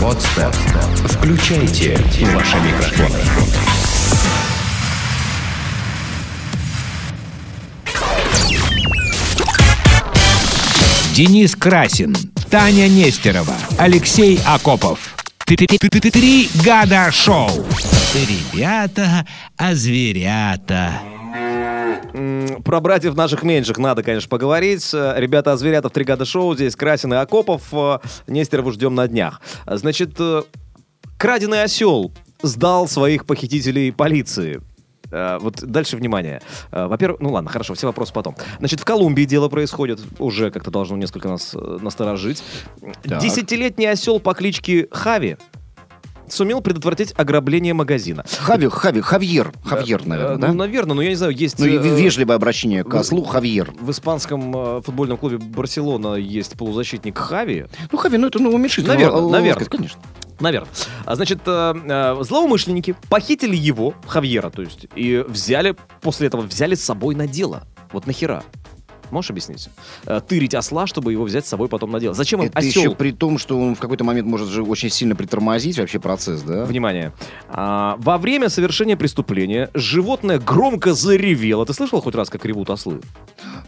Подстер. Включайте ваши микрофоны. Денис Красин, Таня Нестерова, Алексей Акопов. Три года шоу. Ребята, а зверята. Про братьев наших меньших надо, конечно, поговорить. Ребята, зверята в три года шоу. Здесь Красин и Акопов. Э, Нестерову ждем на днях. Значит, э, краденый осел сдал своих похитителей полиции. Э, Вот дальше внимание. Во-первых, ну ладно, хорошо, все вопросы потом. Значит, в Колумбии дело происходит. Уже как-то должно несколько нас насторожить. Так. Десятилетний осел по кличке Хави сумел предотвратить ограбление магазина. Хави, Хави, Хавьер, Хавьер, Э, наверное, Ну, да? наверное, но я не знаю, есть... Ну, э, вежливое обращение к ослу Хавьер. В испанском э, футбольном клубе Барселона есть полузащитник Хави. Ну, Хави, ну это ну, уменьшительно. Наверное, л- наверное. Конечно. Наверное. А значит, э, э, злоумышленники похитили его, Хавьера, то есть, и взяли, после этого взяли с собой на дело. Вот нахера? Можешь объяснить? Э, Тырить осла, чтобы его взять с собой потом на дело. Зачем им Это осел? еще при том, что он в какой-то момент может же очень сильно притормозить вообще процесс, да? Внимание. А, во время совершения преступления животное громко заревело. Ты слышал хоть раз, как ревут ослы?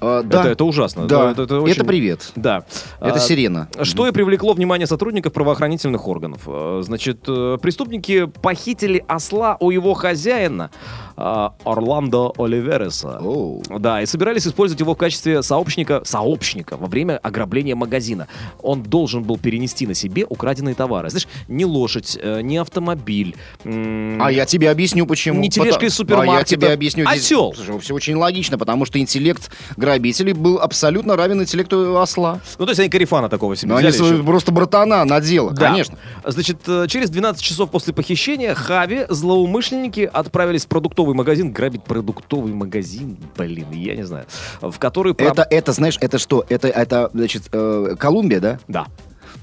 А, да. Это, это ужасно. Да. Это, Это, очень- привет. Да. Это А, сирена. Что и привлекло внимание сотрудников правоохранительных органов. Э, Значит, э, преступники похитили осла у его хозяина э, Орландо Оливереса. Оу. Да, и собирались использовать его в качестве сообщника, сообщника во время ограбления магазина. Он должен был перенести на себе украденные товары. Знаешь, не лошадь, э, не автомобиль. А я тебе объясню, почему. Не тележка из супермаркета. А я тебе объясню. Здесь- Осел. Слушай, все очень логично, потому что интеллект грабителей был абсолютно равен интеллекту осла. Ну, то есть они карифана такого себе Но они взяли свои- еще. просто братана на дело, Да. конечно. Значит, э, через 12 часов после похищения Хави злоумышленники отправились в продуктовый магазин грабить продуктовый магазин, блин, я не знаю, в который... Это, это, знаешь, это что? Это, это значит, э, Колумбия, да? Да.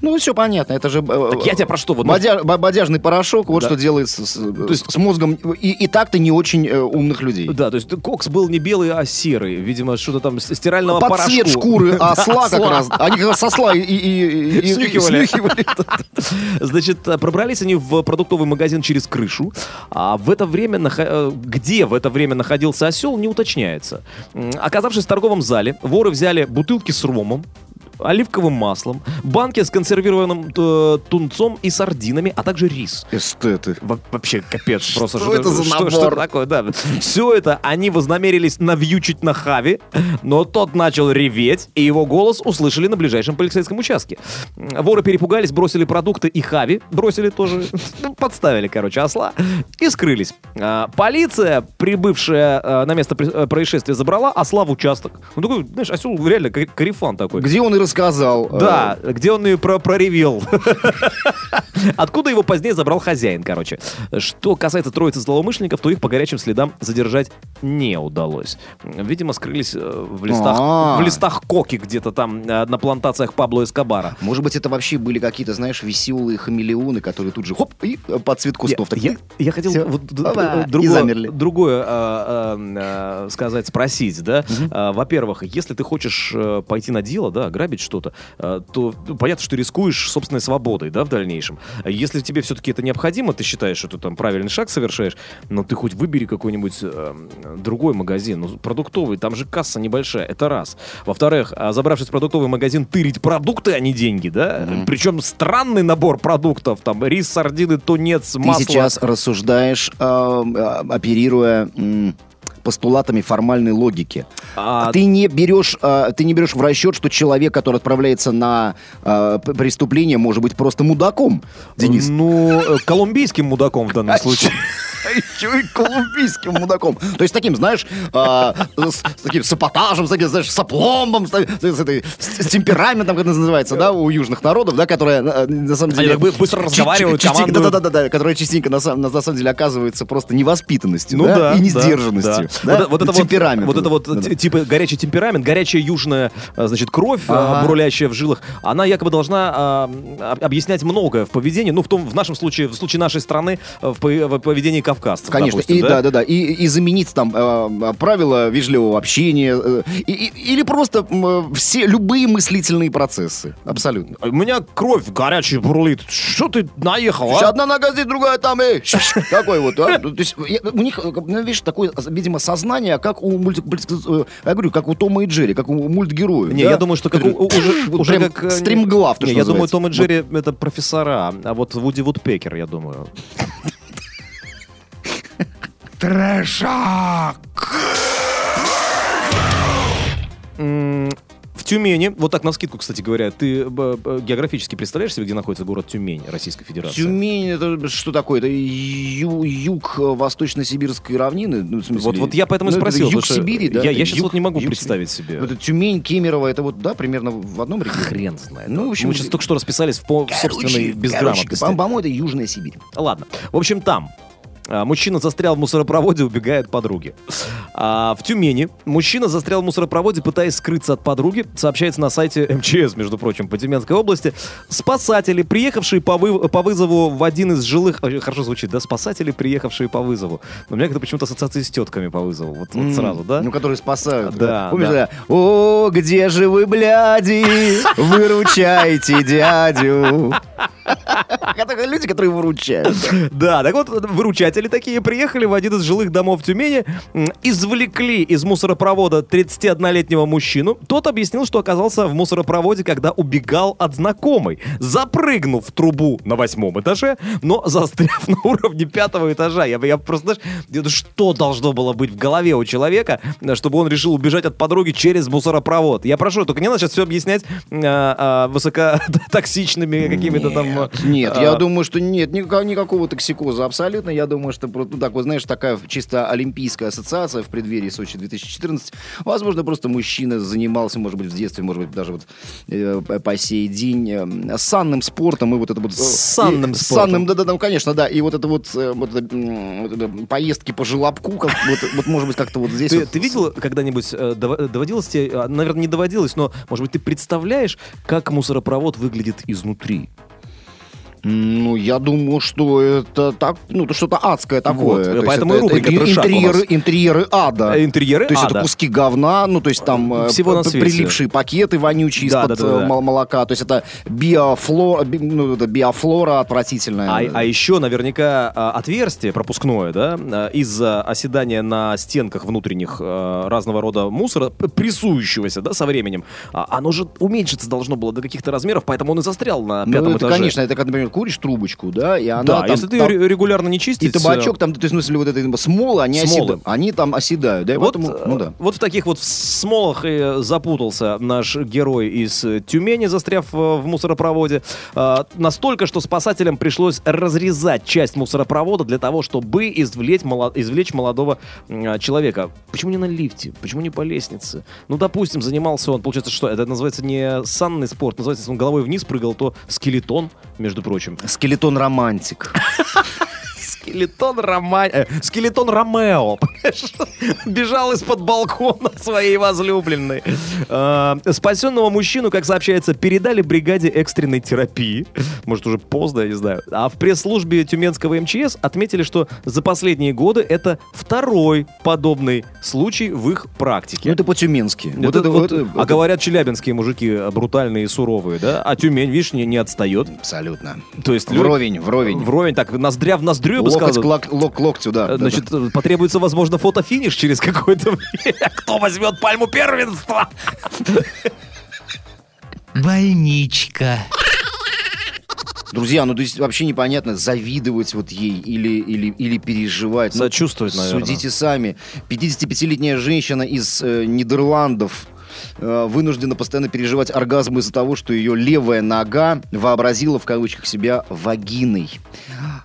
Ну, все понятно, это же... э, Так я тебя про что? Вот, бодя- бо- бодяжный порошок, вот Да. что делает с, с- с мозгом и, и так-то не очень э, умных людей. Да, то есть кокс был не белый, а серый. Видимо, что-то там стирального Под порошку. цвет шкуры осла как осла. раз. Они как раз осла и, Снюхивали. Значит, пробрались они в продуктовый магазин через крышу, а в это время, э, где в это время находился осел, не уточняется. Оказавшись в торговом зале, воры взяли бутылки с ромом, оливковым маслом, банки с консервированным э, тунцом и сардинами, а также рис. Эстеты. Во- Вообще капец. просто Что это за что, набор? что это такое, да. Все это они вознамерились навьючить на Хави, но тот начал реветь, и его голос услышали на ближайшем полицейском участке. Воры перепугались, бросили продукты и Хави, бросили тоже, ну, подставили, короче, осла, и скрылись. А, Полиция, прибывшая э, на место э, происшествия, забрала осла в участок. Ну, такой, знаешь, осел реально ка- карифан такой. Где он и рассказал. э, Да, где он и про проревел. Откуда его позднее забрал хозяин, короче. Что касается троицы злоумышленников, то их по горячим следам задержать не удалось. Видимо, скрылись э, в листах, А. в листах коки где-то там э, на плантациях Пабло Эскобара. Может быть, это вообще были какие-то, знаешь, веселые хамелеоны, которые тут же хоп, и под цвет кустов. так Я, я хотел вот другое, другое э, э, сказать, спросить, да. Во-первых, если ты хочешь пойти на дело, да, грабить что-то, э, то ну, понятно, что ты рискуешь собственной свободой, да, в дальнейшем. Если тебе все-таки это необходимо, ты считаешь, что ты там правильный шаг совершаешь, но ты хоть выбери какой-нибудь э, другой магазин, ну, продуктовый, там же касса небольшая, это раз. Во-вторых, а, забравшись в продуктовый магазин, тырить продукты, а не деньги, да? Причем странный набор продуктов, там рис, сардины, тунец, Ты масло. сейчас рассуждаешь, э, э, оперируя м, постулатами формальной логики. А, Ты не берешь, э, ты не берешь в расчет, что человек, который отправляется на п- преступление, может быть просто мудаком, Денис. Ну, э, колумбийским мудаком в данном случае. Еще и колумбийским мудаком. То есть таким, знаешь, а, с, с таким сапотажем, с таким, знаешь, с опломбом, с, с этой- с- с темпераментом, как это называется, да, у южных народов, да, которые на самом деле... Они бы- быстро разговаривают, командуют. Да-да-да, которая частенько на самом, на, на самом деле оказывается просто невоспитанностью, Ну да, и несдержанностью. да. да, Вот, вот это темперамент. вот, вот это вот типа горячий темперамент, горячая южная, э, значит, кровь, Ага. бурлящая в жилах, она якобы должна а, об- объяснять многое в поведении. Ну, в том, в нашем случае, в случае нашей страны, в поведении владикавказцев, Конечно, допустим, и да, да, да, и, и заменить там э, правила вежливого общения, э, и- и- или просто э, все любые мыслительные процессы, абсолютно. У меня кровь горячая бурлит. Что ты наехал, а? одна нога здесь, другая там, эй, такой вот, а? То есть я- у них, э, ну, видишь, такое, видимо, сознание, как у мульти, э, я говорю, как у Тома и Джерри, как у мультгероев. Не, да? я думаю, что как у- уже, Вот уже как... э, стримглав, Не, я думаю, называется. Том и Джерри это профессора, а вот Вуди Вудпекер, я думаю. Трэшак! В Тюмени, вот так на скидку, кстати говоря, ты географически представляешь себе, где находится город Тюмень Российской Федерации? Тюмень, это что такое? Это ю- юг восточно-сибирской равнины? Ну, в смысле, Вот, вот я поэтому и ну, это спросил. Юг Сибири, да? Я, я сейчас юг- вот не могу юг представить себе. Вот это Тюмень, Кемерово, это вот, да, примерно в одном регионе? Хрен знает. Ну, в общем, Мы сейчас только что расписались в, по- в собственной Короче, безграмотности. короче, по-моему, это Южная Сибирь. Ладно. В общем, там мужчина застрял в мусоропроводе, убегает от подруги. А, в Тюмени мужчина застрял в мусоропроводе, пытаясь скрыться от подруги. Сообщается на сайте МЧС, между прочим, по Тюменской области. Спасатели, приехавшие по, вы- по вызову в один из жилых... Ой, Хорошо звучит, да? Спасатели, приехавшие по вызову. Но у меня это почему-то ассоциации с тетками по вызову. Вот, вот сразу, да? Ну, которые спасают. Да, Помнишь, да. да? О, где же вы, бляди? Выручайте дядю. Люди, которые выручают. Да, так вот, выручатели такие приехали в один из жилых домов Тюмени, извлекли из мусоропровода 31-летнего мужчину. Тот объяснил, что оказался в мусоропроводе, когда убегал от знакомой, запрыгнув в трубу на восьмом этаже, но застряв на уровне пятого этажа. Я, я просто, знаешь, что должно было быть в голове у человека, э, чтобы он решил убежать от подруги через мусоропровод? Я прошу, только не надо сейчас все объяснять э, э, высокотоксичными какими-то там... э, Нет, я думаю, что нет никакого, токсикоза абсолютно. Я думаю, что ну, так вот, знаешь, такая чисто олимпийская ассоциация в преддверии Сочи 2014. Возможно, просто мужчина занимался, может быть, в детстве, может быть, даже вот э, по сей день э, санным спортом и вот это вот... э, Санным спортом. Санным, да-да-да, ну, конечно, да. И вот это вот, поездки по желобку, вот, может быть, как-то вот здесь... Ты, видел когда-нибудь, дов- доводилось тебе, наверное, не доводилось, но, может быть, ты представляешь, как мусоропровод выглядит изнутри? Ну, я думаю, что это так, ну, это что-то адское такое. Вот, То поэтому это- рубрика это интерьеры, интерьеры ада. Э, интерьеры То есть ада. это куски говна, ну, то есть там э, Всего на свете. прилипшие пакеты вонючие Да, из-под да, да, э, да. мол- молока. То есть это биофлора, би- ну, это биофлора отвратительная. А, а еще наверняка а, отверстие пропускное, да, из-за оседания на стенках внутренних разного рода мусора, прессующегося, да, со временем, а, оно же уменьшиться должно было до каких-то размеров, поэтому он и застрял на Ну, пятом это, этаже. конечно, это как, например, куришь трубочку, да, и она Да, там- если ты там- регулярно не чистишь... и табачок там, то есть, в смысле, вот это смолы, они, Смолы. оседают, они там оседают, да, и Вот, поэтому, ну да. э, вот в таких вот смолах и запутался наш герой из э, Тюмени, застряв э, в мусоропроводе. Настолько, что спасателям пришлось разрезать часть мусоропровода для того, чтобы извлечь, извлечь молодого человека. Почему не на лифте? Почему не по лестнице? Ну, допустим, занимался он, получается, что? Это называется не санный спорт, называется, если он головой вниз прыгал, то скелетон, между прочим. Скелетон-романтик. Скелетон Рома... э, Скелетон Ромео? Бежал из-под балкона своей возлюбленной. Э, Спасенного мужчину, как сообщается, передали бригаде экстренной терапии. Может, уже поздно, я не знаю. А в пресс-службе Тюменского МЧС отметили, что за последние годы это второй подобный случай в их Ну, практике. это по-тюменски. Вот это вот, а говорят, челябинские мужики брутальные и суровые, да? А Тюмень, видишь, не, не отстает. Абсолютно. То есть Вровень, вровень. Вровень, так, ноздря в ноздрю, я бы Локоть сказал. к лок- локтю, да. Э, да, Значит, э, потребуется, возможно, фотофиниш через какое-то время. Кто возьмет пальму первенства? Больничка. Друзья, ну то есть вообще непонятно, завидовать вот ей или, или, или переживать. Ну, Сочувствовать, наверное. Судите сами. 55-летняя женщина из э, Нидерландов э, вынуждена постоянно переживать оргазм из-за того, что ее левая нога вообразила в кавычках себя вагиной.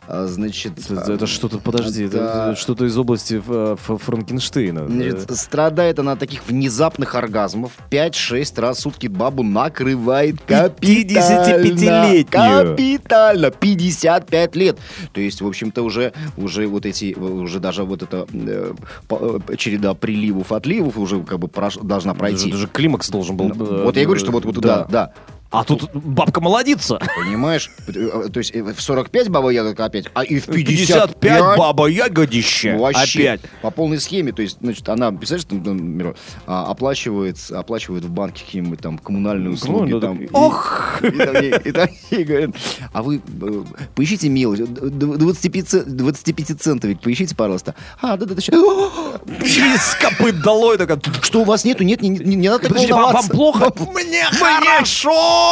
А, значит, Это, это что-то, подожди, это, Да. это что-то из области э, Франкенштейна. Значит, Э, страдает она от таких внезапных оргазмов. 5-6 раз в сутки бабу накрывает капитально. 55-летнюю. Капитально. 55 лет. То есть, в общем-то, уже, уже вот эти, уже даже вот эта э, э, череда приливов, отливов уже как бы прош- должна пройти. Это же климакс должен был... э, Вот я и говорю, что вот, вот да, да. А тут бабка молодится. Понимаешь? То есть э, в 45 баба ягодка опять, а и в 55 55 баба ягодище. Ну, Вообще, Опять. по полной схеме, то есть, значит, она, представляешь, там, например, а, оплачивает, оплачивает в банке какие-нибудь там коммунальные услуги, Ну, там, и- Ох! и ей- и там ей говорят, а вы э, поищите мелочь, д- д- 25, ц- 25 центовик, поищите, пожалуйста. А, да-да-да. Из копыт долой. Что у вас нету? Нет, не, не- не надо так Подожди, вам, плохо? Мне хорошо!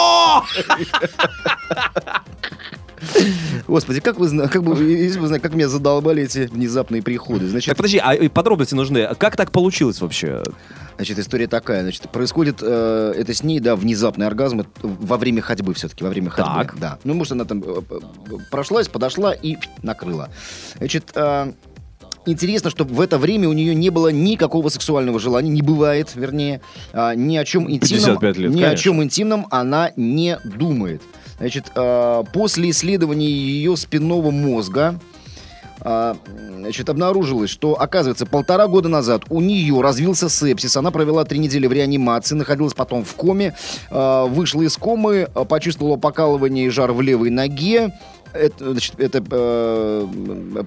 Господи, как вы, как бы, если бы вы знали, как меня задолбали эти внезапные приходы. Значит, Так, подожди, а подробности нужны. Как так получилось вообще? Значит, история такая. Значит, происходит э, это с ней, да, внезапный оргазм во время ходьбы все-таки, во время ходьбы. Так. Да. Ну, может, она там э, прошлась, подошла и накрыла. Значит, э, Интересно, что в это время у нее не было никакого сексуального желания, не бывает, вернее, а, ни о чем интимном, 55 лет, ни о конечно. чем интимном она не думает. Значит, э, после исследования ее спинного мозга а, значит, обнаружилось, что, оказывается, полтора года назад у нее развился сепсис. Она провела три недели в реанимации, находилась потом в коме, а, вышла из комы, а, почувствовала покалывание и жар в левой ноге. Это, значит, это э,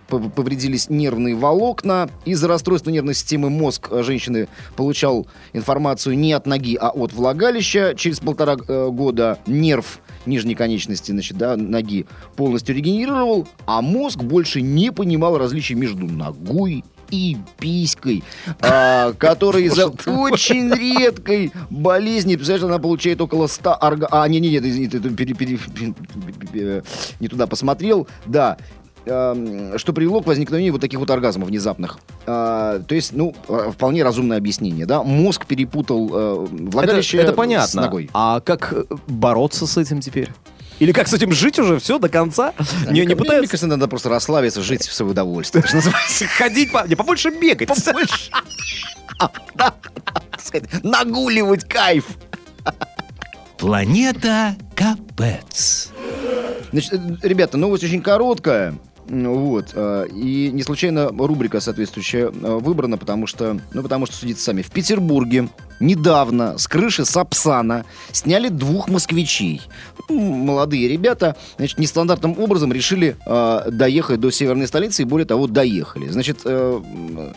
пов- повредились нервные волокна. Из-за расстройства нервной системы мозг э, женщины получал информацию не от ноги, а от влагалища. Через полтора э, года нерв нижней конечности, значит, да, ноги полностью регенерировал, а мозг больше не понимал различий между ногой и писькой, а, которая из-за очень редкой болезни, представляешь, она получает около 100 орга... А, не-не-не, извини, ты- ты пере- пере- пере- не туда посмотрел, да, эм, что привело к возникновению вот таких вот оргазмов внезапных. А, то есть, ну, э, вполне разумное объяснение, да? Мозг перепутал э, Это, влагалище это с понятно. ногой. А как бороться с этим теперь? Или как с этим жить уже все до конца? Не, Мне- не мне пытаются кажется, надо просто расслабиться, жить в свое удовольствие. Что называется. ходить, по... не, побольше бегать. сказать, Нагуливать кайф. Планета Капец. Значит, э, ребята, новость очень короткая. Вот. э, И не случайно рубрика соответствующая э, выбрана, потому что, ну, потому что судите сами. В Петербурге недавно с крыши Сапсана сняли двух москвичей. Молодые ребята, значит, нестандартным образом решили э, доехать до северной столицы и, более того, доехали. Значит, э,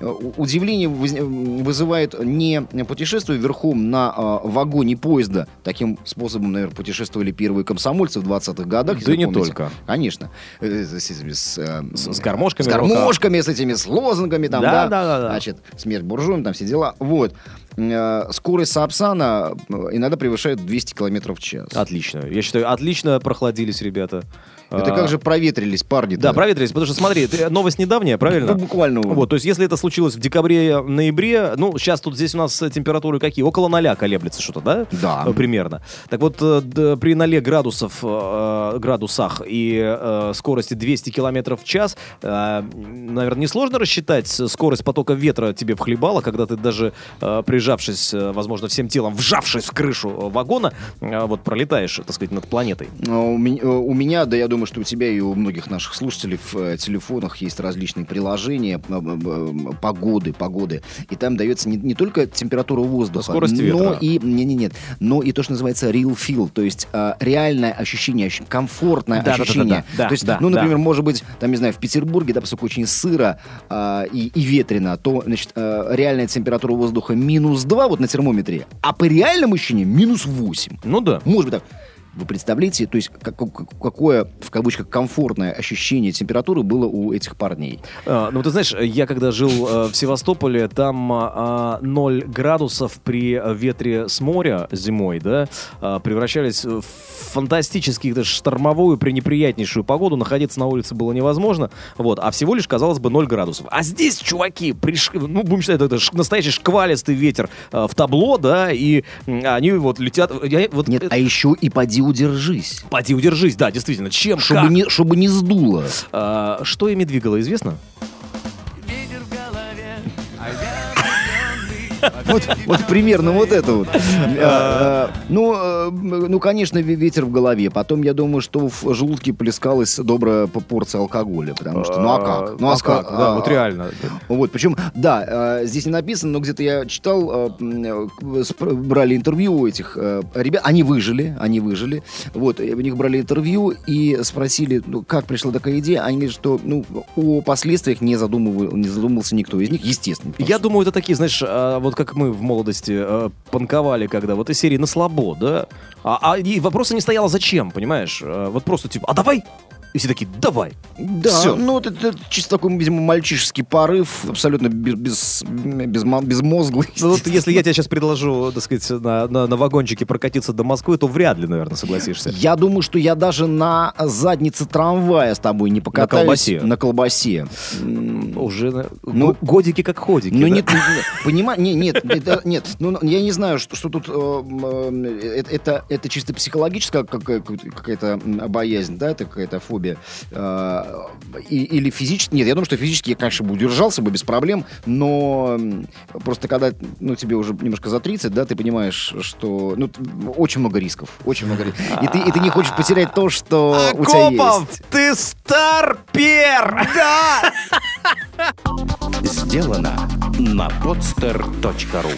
удивление воз- вызывает не путешествие верхом на э, вагоне поезда. Таким способом, наверное, путешествовали первые комсомольцы в 20-х годах. Да не только. Конечно. Э, С, с, э, С- гармошками С гармошками, с этими, с лозунгами там, Да, да. да, да, да. Значит, смерть буржуям, там все дела. Вот. Э, Скорость Сапсана э, иногда превышает 200 километров в час. Отлично. Я считаю, отлично прохладились ребята. Это А, как же проветрились парни Да, проветрились, потому что смотри, ты- новость недавняя, правильно? Ну, буквально. Вот, то есть, если это случилось в декабре-ноябре, ну, сейчас тут здесь у нас э, температуры какие? Около ноля колеблется что-то, да? Да. Э, Примерно. Так вот, э, при ноле градусов, э, градусах и э, скорости 200 километров в час, наверное, несложно рассчитать скорость потока ветра тебе в хлебало, когда ты даже э, прижавшись, э, возможно, всем телом, вжавшись в крышу э, вагона, э, вот пролетаешь, так сказать, над планетой. У меня, да, я думаю, что у тебя и у многих наших слушателей в телефонах есть различные приложения, погоды, погоды. И там дается не, не только температура воздуха, Скорость но ветра. и не, не, нет, но и то, что называется real feel, то есть реальное ощущение, ощ- комфортное Да-да-да-да, ощущение. да, то есть, да, ну, да. например, может быть, там, не знаю, в Петербурге, да, поскольку очень сыро и, и ветрено, то, значит, э, реальная температура воздуха минус 2 вот на термометре, а по реальным ощущениям минус 8. Ну да. Может быть так. Вы представляете, то есть как- как- какое, в кавычках, комфортное ощущение температуры было у этих парней? А, Ну, ты знаешь, я когда жил э, в Севастополе, там а, 0 градусов при ветре с моря зимой, да, а, превращались в фантастически даже штормовую, пренеприятнейшую погоду. Находиться на улице было невозможно. Вот, а всего лишь, казалось бы, 0 градусов. А здесь, чуваки, пришли, ну, будем считать, это настоящий шквалистый ветер э, в табло, да, и они вот летят... Я, вот, Нет, э, а еще и поди удержись. Поди, удержись, да, действительно. Чем, Чтобы как? не, чтобы не сдуло. А, что ими двигало, известно? Вот, вот примерно вот это вот. А, а, Ну, э, ну, конечно, ве- ветер в голове. Потом, я думаю, что в желудке плескалась добрая порция алкоголя. Потому что, ну а как? Ну а как? Да, а, вот реально. Вот, причем, да, э, здесь не написано, но где-то я читал, э, брали интервью у этих ребят, они выжили, они выжили, вот, у них брали интервью и спросили, ну, как пришла такая идея, они говорят, что, ну, о последствиях не, задумывал, не задумывался никто из них, естественно. Я думаю, это такие, знаешь, а, как мы в молодости а, панковали, когда вот из серии на слабо, да? А, а и вопроса не стояло зачем, понимаешь? А, Вот просто типа, а давай? И все такие, давай. Да, Всё. ну вот это, это чисто такой, видимо, мальчишеский порыв, абсолютно без, без, без, безмозглый. Ну, вот если я тебе сейчас предложу, так сказать, на, на, на вагончике прокатиться до Москвы, то вряд ли, наверное, согласишься. Я думаю, что я даже на заднице трамвая с тобой не покатаюсь. колбасе. На колбасе. Уже на- Ну, го- годики как ходики. Ну да? нет, понимаешь, нет, нет, это- нет, ну я не знаю, что, что тут э, м, э, это, это чисто психологическая какая- какая-то боязнь, да, это какая-то фобия, э, и- или физически, нет, я думаю, что физически я, конечно, бы удержался бы без проблем, но просто когда, ну, тебе уже немножко за 30, да, ты понимаешь, что, ну, очень много рисков, очень много рисков, и ты, и ты не хочешь потерять то, что у тебя есть. ты старпер! Да! Сделано на podster.ru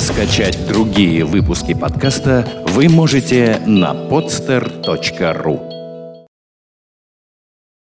Скачать другие выпуски подкаста вы можете на podster.ru